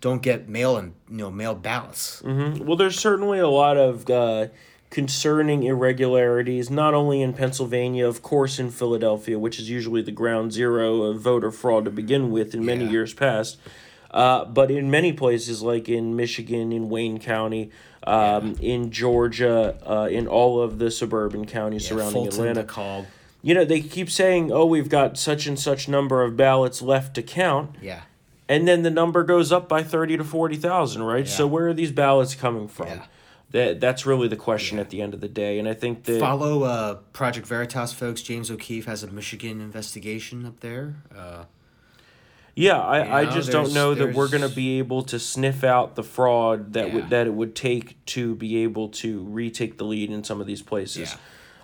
[SPEAKER 2] don't get mail and you know mailed ballots.
[SPEAKER 1] Mm-hmm. Well, there's certainly a lot of uh, concerning irregularities, not only in Pennsylvania, of course, in Philadelphia, which is usually the ground zero of voter fraud to begin with in many
[SPEAKER 2] Yeah.
[SPEAKER 1] years past, uh, but in many places like in Michigan, in Wayne County, um, in Georgia, uh, in all of the suburban counties surrounding
[SPEAKER 2] Fulton,
[SPEAKER 1] Atlanta.
[SPEAKER 2] DeKalb.
[SPEAKER 1] You know, they keep saying, oh, we've got such and such number of ballots left to count
[SPEAKER 2] Yeah.
[SPEAKER 1] and then the number goes up by 30 to 40,000, right? So where are these ballots coming from?
[SPEAKER 2] Yeah.
[SPEAKER 1] That that's really the question at the end of the day, and I think that
[SPEAKER 2] Follow uh, Project Veritas, folks. James O'Keefe has a Michigan investigation up there. Uh,
[SPEAKER 1] yeah, I,
[SPEAKER 2] You
[SPEAKER 1] I
[SPEAKER 2] know,
[SPEAKER 1] just don't know that we're going to be able to sniff out the fraud that
[SPEAKER 2] Yeah.
[SPEAKER 1] would that it would take to be able to retake the lead in some of these places.
[SPEAKER 2] Yeah.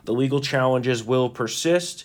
[SPEAKER 1] The legal challenges will persist,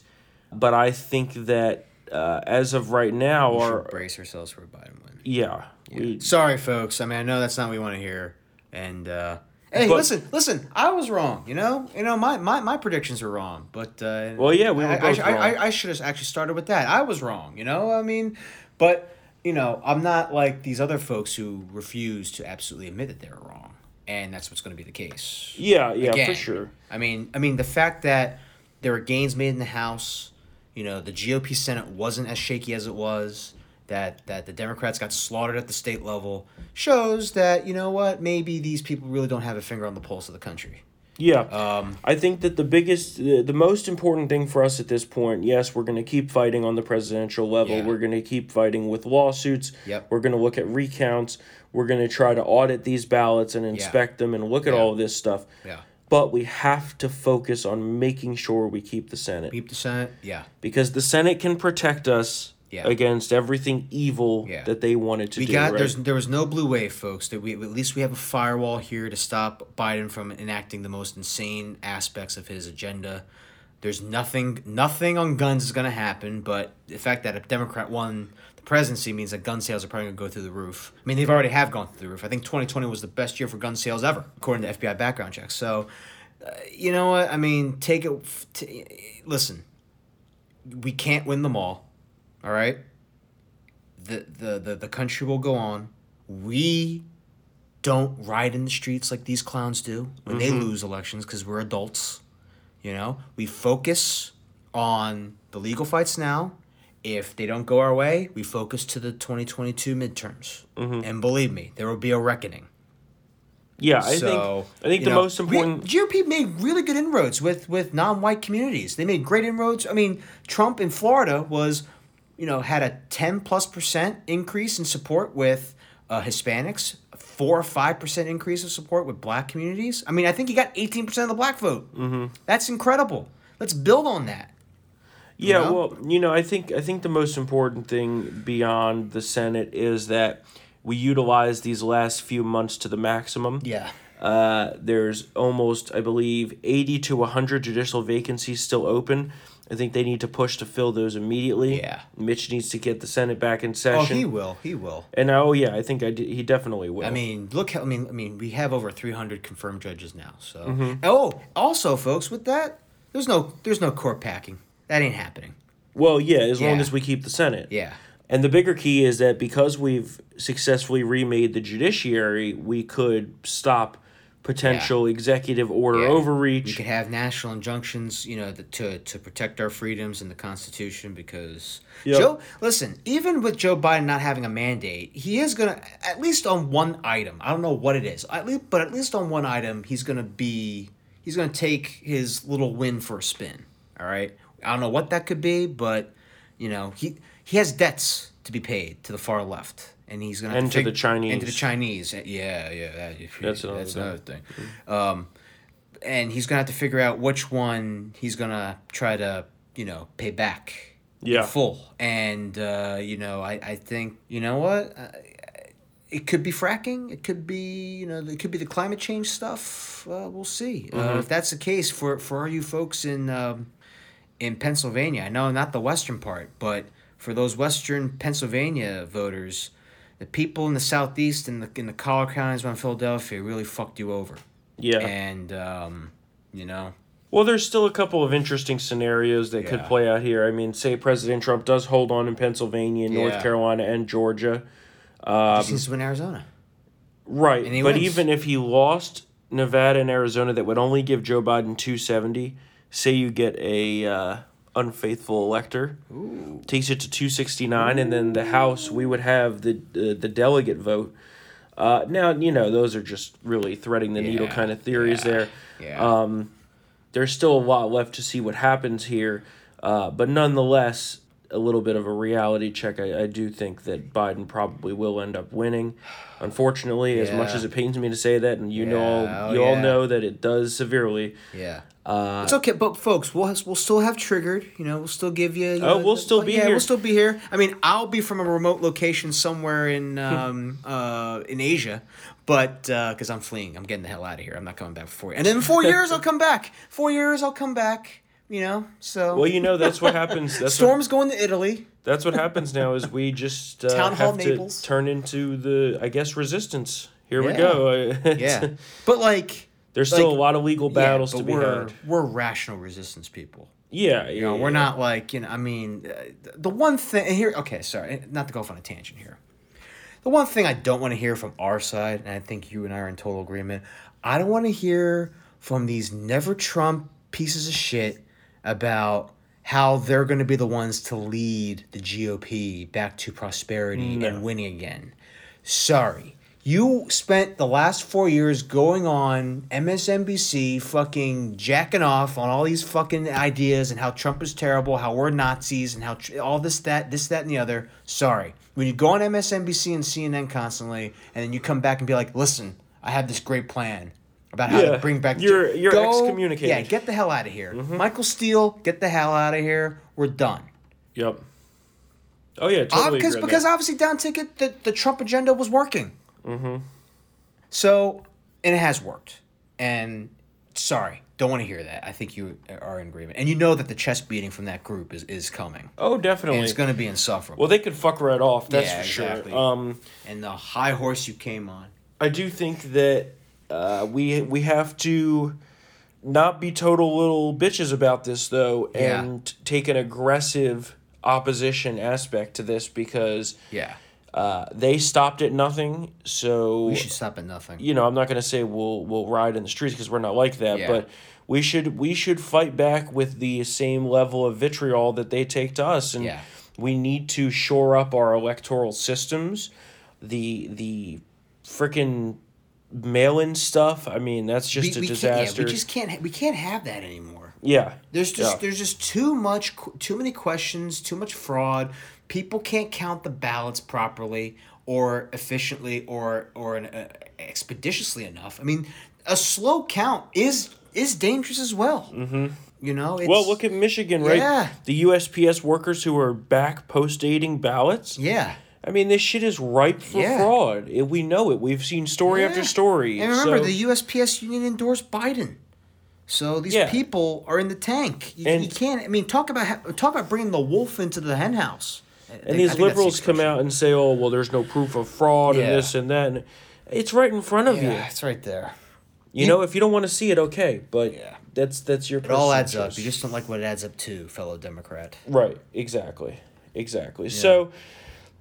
[SPEAKER 1] but I think that uh, as of right now,
[SPEAKER 2] we
[SPEAKER 1] our
[SPEAKER 2] should brace ourselves for a Biden win.
[SPEAKER 1] yeah, we
[SPEAKER 2] Sorry, folks. I mean, I know that's not what we want to hear. And uh, hey,
[SPEAKER 1] But-
[SPEAKER 2] listen, listen. I was wrong. You know, you know, my my, my predictions were wrong. But uh,
[SPEAKER 1] Well, yeah, we were
[SPEAKER 2] I,
[SPEAKER 1] both
[SPEAKER 2] I, I,
[SPEAKER 1] wrong.
[SPEAKER 2] I, I should have actually started with that. I was wrong. You know, I mean, but you know, I'm not like these other folks who refuse to absolutely admit that they're wrong, and that's what's going to be the case.
[SPEAKER 1] yeah, yeah, for sure.
[SPEAKER 2] I mean, I mean the fact that there were gains made in the House, you know, the GOP Senate wasn't as shaky as it was. That that the Democrats got slaughtered at the state level shows that you know what maybe these people really don't have a finger on the pulse of the country.
[SPEAKER 1] Yeah.
[SPEAKER 2] Um,
[SPEAKER 1] I think that the biggest, the, the most important thing for us at this point, yes, we're going to keep fighting on the presidential level.
[SPEAKER 2] Yeah.
[SPEAKER 1] We're going to keep fighting with lawsuits.
[SPEAKER 2] Yep.
[SPEAKER 1] We're going to look at recounts. We're going to try to audit these ballots and inspect them and look at
[SPEAKER 2] Yeah.
[SPEAKER 1] all of this stuff.
[SPEAKER 2] yeah,
[SPEAKER 1] But we have to focus on making sure we keep the Senate
[SPEAKER 2] keep the Senate. Yeah,
[SPEAKER 1] because the Senate can protect us
[SPEAKER 2] Yeah.
[SPEAKER 1] against everything evil
[SPEAKER 2] Yeah.
[SPEAKER 1] that they wanted to
[SPEAKER 2] we
[SPEAKER 1] do.
[SPEAKER 2] got
[SPEAKER 1] right?
[SPEAKER 2] there's there was no blue wave, folks. That we at least we have a firewall here to stop Biden from enacting the most insane aspects of his agenda. There's nothing nothing on guns is gonna happen, but the fact that a Democrat won the presidency means that gun sales are probably gonna go through the roof. I mean, they've already have gone through the roof. I think twenty twenty was the best year for gun sales ever, according to FBI background checks. So, uh, you know what? I mean, take it. f- T- listen, we can't win them all. All right the, the, the, the country will go on. We don't ride in the streets like these clowns do when they mm-hmm. lose elections because we're adults. You know, we focus on the legal fights now. If they don't go our way, we focus to the 2022 midterms. Mm-hmm. And believe me, there will be a reckoning.
[SPEAKER 1] yeah, I
[SPEAKER 2] so,
[SPEAKER 1] think I think the
[SPEAKER 2] know,
[SPEAKER 1] most important.
[SPEAKER 2] GOP made really good inroads with with non-white communities. They made great inroads. I mean, Trump in Florida was, you know, had a ten plus percent increase in support with uh, Hispanics, four or five percent increase of support with Black communities. I mean, I think he got eighteen percent of the Black vote. Mm-hmm. That's incredible. Let's build on that.
[SPEAKER 1] Yeah,
[SPEAKER 2] know?
[SPEAKER 1] well, you know, I think I think the most important thing beyond the Senate is that we utilize these last few months to the maximum.
[SPEAKER 2] Yeah.
[SPEAKER 1] Uh, there's almost, I believe, 80 to 100 judicial vacancies still open. I think they need to push to fill those immediately.
[SPEAKER 2] Yeah.
[SPEAKER 1] Mitch needs to get the Senate back in session.
[SPEAKER 2] Oh, he will. He will.
[SPEAKER 1] and oh yeah, I think I d- he definitely will.
[SPEAKER 2] I mean, look. how- I mean, I mean, we have over three hundred confirmed judges now. So,
[SPEAKER 1] Mm-hmm.
[SPEAKER 2] oh, also, folks, with that, there's no, there's no court packing. That ain't happening.
[SPEAKER 1] well, yeah, as long as we keep the Senate.
[SPEAKER 2] Yeah.
[SPEAKER 1] And the bigger key is that because we've successfully remade the judiciary, we could stop potential executive order
[SPEAKER 2] Yeah.
[SPEAKER 1] overreach.
[SPEAKER 2] We could have national injunctions, you know, th- to to protect our freedoms and the Constitution. Because
[SPEAKER 1] Yep.
[SPEAKER 2] Joe, listen, even with Joe Biden not having a mandate, he is gonna at least on one item. I don't know what it is, at least, but at least on one item, he's gonna be he's gonna take his little win for a spin. All right, I don't know what that could be, but you know, he he has debts to be paid to the far left. And he's have
[SPEAKER 1] to the Chinese.
[SPEAKER 2] and to the Chinese. Yeah, yeah, that,
[SPEAKER 1] That's another
[SPEAKER 2] that's
[SPEAKER 1] thing.
[SPEAKER 2] another thing. Um, and he's gonna have to figure out which one he's gonna try to you know pay back
[SPEAKER 1] Yeah.
[SPEAKER 2] in full. And uh, you know, I I think you know what. Uh, it could be fracking. It could be, you know, it could be the climate change stuff. Uh, we'll see.
[SPEAKER 1] Mm-hmm.
[SPEAKER 2] Uh, if that's the case, for for all you folks in um, in Pennsylvania, I know not the western part, but for those western Pennsylvania voters, the people in the southeast and the in the collar counties around Philadelphia really fucked you over.
[SPEAKER 1] Yeah.
[SPEAKER 2] And um, you know,
[SPEAKER 1] Well, there's still a couple of interesting scenarios that could play out here. I mean, say President Trump does hold on in Pennsylvania, North
[SPEAKER 2] Yeah.
[SPEAKER 1] Carolina, and Georgia.
[SPEAKER 2] he seems to win Arizona.
[SPEAKER 1] Right.
[SPEAKER 2] And he
[SPEAKER 1] but
[SPEAKER 2] wins.
[SPEAKER 1] even if he lost Nevada and Arizona, that would only give Joe Biden 270. Say you get a uh, unfaithful elector, takes it to 269, and then the House, we would have the uh, the delegate vote. Uh, now, you know, those are just really threading the needle kind of theories
[SPEAKER 2] yeah,
[SPEAKER 1] there.
[SPEAKER 2] Yeah.
[SPEAKER 1] Um, there's still a lot left to see what happens here, uh, but nonetheless, a little bit of a reality check. I, I do think that Biden probably will end up winning. Unfortunately, as much as it pains me to say that, and you know,
[SPEAKER 2] Yeah, oh,
[SPEAKER 1] you all
[SPEAKER 2] yeah.
[SPEAKER 1] know that it does severely.
[SPEAKER 2] yeah.
[SPEAKER 1] Uh,
[SPEAKER 2] It's okay, but folks, we'll we'll still have triggered. You know, we'll still give you. you
[SPEAKER 1] Oh,
[SPEAKER 2] know,
[SPEAKER 1] we'll still be
[SPEAKER 2] yeah,
[SPEAKER 1] here.
[SPEAKER 2] We'll still be here. I mean, I'll be from a remote location somewhere in um uh in Asia, but because I'm fleeing, I'm getting the hell out of here. I'm not coming back for four. And in four years, I'll come back. Four years, I'll come back. You know, so
[SPEAKER 1] well, you know that's what happens. That's
[SPEAKER 2] Storm's going to Italy.
[SPEAKER 1] That's what happens now. Is we just uh,
[SPEAKER 2] Town Hall
[SPEAKER 1] have
[SPEAKER 2] Naples.
[SPEAKER 1] to turn into the, I guess, resistance. Here we go.
[SPEAKER 2] Yeah, but like.
[SPEAKER 1] There's still
[SPEAKER 2] Like,
[SPEAKER 1] a lot of legal battles
[SPEAKER 2] yeah,
[SPEAKER 1] to be
[SPEAKER 2] we're,
[SPEAKER 1] had.
[SPEAKER 2] We're rational resistance people.
[SPEAKER 1] Yeah,
[SPEAKER 2] You know, we're not like you know. I mean, uh, the one thing here. Okay, sorry, not to go off on a tangent here. The one thing I don't want to hear from our side, and I think you and I are in total agreement. I don't want to hear from these never Trump pieces of shit about how they're going to be the ones to lead the GOP back to prosperity and winning again. Sorry. You spent the last four years going on MSNBC, fucking jacking off on all these fucking ideas and how Trump is terrible, how we're Nazis, and how tr- all this, that, this, that, and the other. Sorry. When you go on MSNBC and CNN constantly, and then you come back and be like, listen, I have this great plan about how
[SPEAKER 1] Yeah,
[SPEAKER 2] to bring back.
[SPEAKER 1] you're- you're
[SPEAKER 2] Go-
[SPEAKER 1] excommunicated.
[SPEAKER 2] Yeah, get the hell out of here. Michael Steele, get the hell out of here. We're done.
[SPEAKER 1] Yep. Oh yeah, totally.
[SPEAKER 2] because because
[SPEAKER 1] that.
[SPEAKER 2] obviously down ticket the, the Trump agenda was working. Mm-hmm. So and it has worked. And sorry, don't want to hear that. I think you are in agreement, and you know that the chest beating from that group is is coming.
[SPEAKER 1] oh
[SPEAKER 2] And
[SPEAKER 1] definitely.
[SPEAKER 2] it's going to be insufferable.
[SPEAKER 1] well, they could fuck right off. That's
[SPEAKER 2] Yeah,
[SPEAKER 1] for sure. Um,
[SPEAKER 2] and the high horse you came on.
[SPEAKER 1] I do think that uh, we we have to not be total little bitches about this though,
[SPEAKER 2] Yeah.
[SPEAKER 1] and take an aggressive opposition aspect to this because
[SPEAKER 2] Yeah,
[SPEAKER 1] uh, they stopped at nothing. So
[SPEAKER 2] we should stop at nothing.
[SPEAKER 1] you know, I'm not gonna say we'll we'll ride in the streets because we're not like that,
[SPEAKER 2] Yeah.
[SPEAKER 1] but we should we should fight back with the same level of vitriol that they take to us, and
[SPEAKER 2] Yeah.
[SPEAKER 1] we need to shore up our electoral systems. The the freaking mail-in stuff. I mean, that's just a
[SPEAKER 2] we
[SPEAKER 1] disaster.
[SPEAKER 2] Yeah, we just can't. ha- We can't have that anymore.
[SPEAKER 1] yeah,
[SPEAKER 2] There's just
[SPEAKER 1] Yeah.
[SPEAKER 2] there's just too much too many questions, too much fraud. People can't count the ballots properly or efficiently or or an, uh, expeditiously enough. I mean, a slow count is is dangerous as well. Mm-hmm. You know, it's,
[SPEAKER 1] Well, look at Michigan, right?
[SPEAKER 2] Yeah.
[SPEAKER 1] The USPS workers who are back post dating ballots.
[SPEAKER 2] yeah.
[SPEAKER 1] I mean, this shit is ripe for
[SPEAKER 2] Yeah.
[SPEAKER 1] fraud. We know it. We've seen story after story.
[SPEAKER 2] And remember,
[SPEAKER 1] So-
[SPEAKER 2] the USPS union endorsed Biden. So these
[SPEAKER 1] Yeah.
[SPEAKER 2] people are in the tank. You,
[SPEAKER 1] And-
[SPEAKER 2] you can't. I mean, talk about talk about bringing the wolf into the hen house. Think-
[SPEAKER 1] And these
[SPEAKER 2] that's the
[SPEAKER 1] liberals come out and say, "Oh, well, there's no proof of fraud and this and that." And it's right in front of you.
[SPEAKER 2] It's right there.
[SPEAKER 1] You know, if you don't want to see it, okay, but
[SPEAKER 2] Yeah.
[SPEAKER 1] that's that's your.
[SPEAKER 2] It all adds up. You just don't like what it adds up to, fellow Democrat.
[SPEAKER 1] right, exactly, exactly. So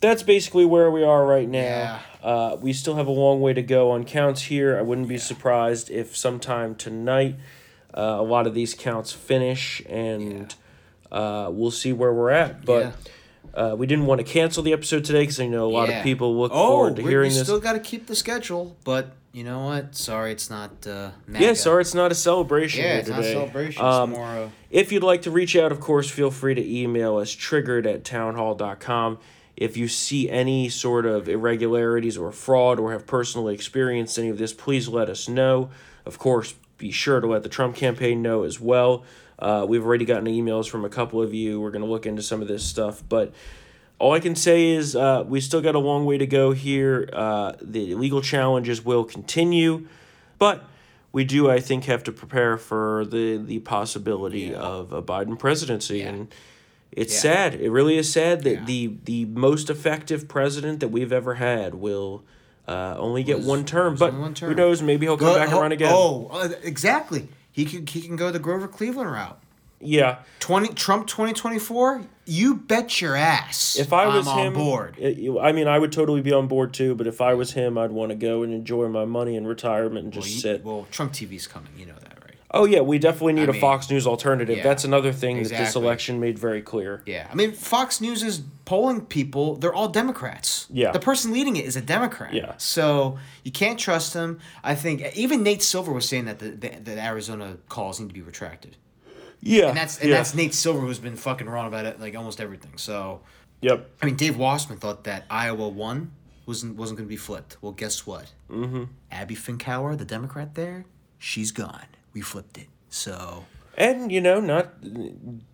[SPEAKER 1] that's basically where we are right now. Uh, we still have a long way to go on counts here. I wouldn't be surprised if sometime tonight uh, a lot of these counts finish, and uh, we'll see where we're at. But. Uh, we didn't want to cancel the episode today because I know a lot
[SPEAKER 2] Yeah.
[SPEAKER 1] of people look
[SPEAKER 2] oh,
[SPEAKER 1] forward to
[SPEAKER 2] we-
[SPEAKER 1] hearing
[SPEAKER 2] we
[SPEAKER 1] this.
[SPEAKER 2] still got to keep the schedule, but you know what? Sorry, it's not. Uh,
[SPEAKER 1] Yeah, sorry, it's not a celebration
[SPEAKER 2] Yeah, it's not
[SPEAKER 1] today.
[SPEAKER 2] a celebration.
[SPEAKER 1] Um,
[SPEAKER 2] more. Uh,
[SPEAKER 1] If you'd like to reach out, of course, feel free to email us triggered at townhall.com. If you see any sort of irregularities or fraud or have personally experienced any of this, please let us know. Of course, be sure to let the Trump campaign know as well. Uh, we've already gotten emails from a couple of you. We're going to look into some of this stuff. But all I can say is uh, we still got a long way to go here. Uh, the legal challenges will continue. But we do, I think, have to prepare for the, the possibility
[SPEAKER 2] Yeah.
[SPEAKER 1] of a Biden presidency.
[SPEAKER 2] Yeah.
[SPEAKER 1] And it's
[SPEAKER 2] Yeah.
[SPEAKER 1] sad. It really is sad that
[SPEAKER 2] Yeah.
[SPEAKER 1] the, the most effective president that we've ever had will uh, only get
[SPEAKER 2] Was-
[SPEAKER 1] one term. But
[SPEAKER 2] one
[SPEAKER 1] who knows? Maybe he'll come
[SPEAKER 2] Go-
[SPEAKER 1] back and
[SPEAKER 2] oh,
[SPEAKER 1] run again.
[SPEAKER 2] Oh, uh, exactly. He can he can go the Grover Cleveland route.
[SPEAKER 1] Yeah.
[SPEAKER 2] Twenty Trump twenty twenty four. You bet your ass.
[SPEAKER 1] If I was
[SPEAKER 2] I'm
[SPEAKER 1] him,
[SPEAKER 2] on board.
[SPEAKER 1] it- I mean, I would totally be on board too. But if I was him, I'd want to go and enjoy my money in retirement and
[SPEAKER 2] Well,
[SPEAKER 1] just
[SPEAKER 2] you-
[SPEAKER 1] sit.
[SPEAKER 2] well, Trump TV's coming. You know that?
[SPEAKER 1] Oh yeah, we definitely need
[SPEAKER 2] I
[SPEAKER 1] a
[SPEAKER 2] mean,
[SPEAKER 1] Fox News alternative.
[SPEAKER 2] yeah,
[SPEAKER 1] That's another thing that this election made very clear.
[SPEAKER 2] Yeah, I mean, Fox News is polling people. They're all Democrats.
[SPEAKER 1] Yeah.
[SPEAKER 2] the person leading it is a Democrat.
[SPEAKER 1] Yeah.
[SPEAKER 2] so you can't trust them. I think even Nate Silver was saying that the, the, the Arizona calls need to be retracted,
[SPEAKER 1] Yeah,
[SPEAKER 2] and that's and
[SPEAKER 1] yeah.
[SPEAKER 2] that's Nate Silver who's been fucking wrong about it, like almost everything. So
[SPEAKER 1] Yep.
[SPEAKER 2] I mean, Dave Wasserman thought that Iowa one wasn't wasn't going to be flipped. Well, guess what? Mm-hmm. Abby Finkenauer, the Democrat there, she's gone. We flipped it. So
[SPEAKER 1] And you know, not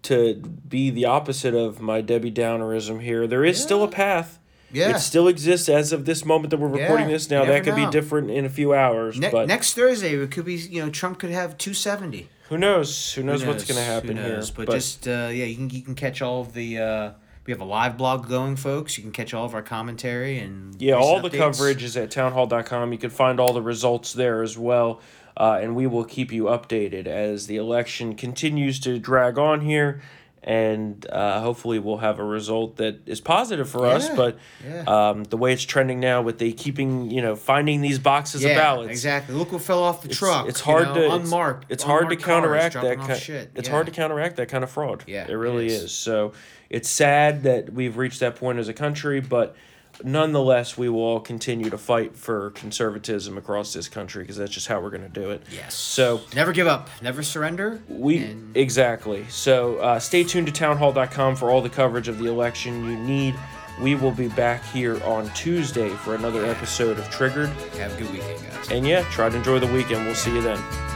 [SPEAKER 1] to be the opposite of my Debbie Downerism here, there is still a path.
[SPEAKER 2] Yeah.
[SPEAKER 1] It still exists as of this moment that we're recording
[SPEAKER 2] Yeah,
[SPEAKER 1] this. Now that could be different in a few hours,
[SPEAKER 2] ne-
[SPEAKER 1] but
[SPEAKER 2] next Thursday it could be you know Trump could have two seventy.
[SPEAKER 1] who knows? Who knows,
[SPEAKER 2] Who
[SPEAKER 1] what's going to happen
[SPEAKER 2] Who
[SPEAKER 1] here?
[SPEAKER 2] knows? But, just uh, yeah, you can you can catch all of the. Uh, we have a live blog going, folks. You can catch all of our commentary and
[SPEAKER 1] Yeah, all
[SPEAKER 2] recent
[SPEAKER 1] the coverage is at townhall.com. You can find all the results there as well. Uh, and we will keep you updated as the election continues to drag on here. And uh, hopefully, we'll have a result that is positive for us. But
[SPEAKER 2] yeah.
[SPEAKER 1] um, the way it's trending now, with the keeping, you know, finding these boxes
[SPEAKER 2] Yeah,
[SPEAKER 1] of ballots,
[SPEAKER 2] exactly. Look what fell off the
[SPEAKER 1] it's,
[SPEAKER 2] truck.
[SPEAKER 1] it's hard
[SPEAKER 2] know,
[SPEAKER 1] to it's-
[SPEAKER 2] unmarked.
[SPEAKER 1] It's, hard to counteract that kind.
[SPEAKER 2] shit.
[SPEAKER 1] It's
[SPEAKER 2] Yeah.
[SPEAKER 1] hard to counteract that kind of fraud.
[SPEAKER 2] Yeah,
[SPEAKER 1] it
[SPEAKER 2] it
[SPEAKER 1] really
[SPEAKER 2] is.
[SPEAKER 1] is. So it's sad that we've reached that point as a country, but nonetheless, we will all continue to fight for conservatism across this country because that's just how we're going to do it.
[SPEAKER 2] Yes.
[SPEAKER 1] So
[SPEAKER 2] never give up. Never surrender.
[SPEAKER 1] we
[SPEAKER 2] and
[SPEAKER 1] exactly. So uh, stay tuned to townhall.com for all the coverage of the election you need. We will be back here on Tuesday for another episode of Triggered.
[SPEAKER 2] have a good weekend, guys.
[SPEAKER 1] And yeah, try to enjoy the weekend. We'll see you then.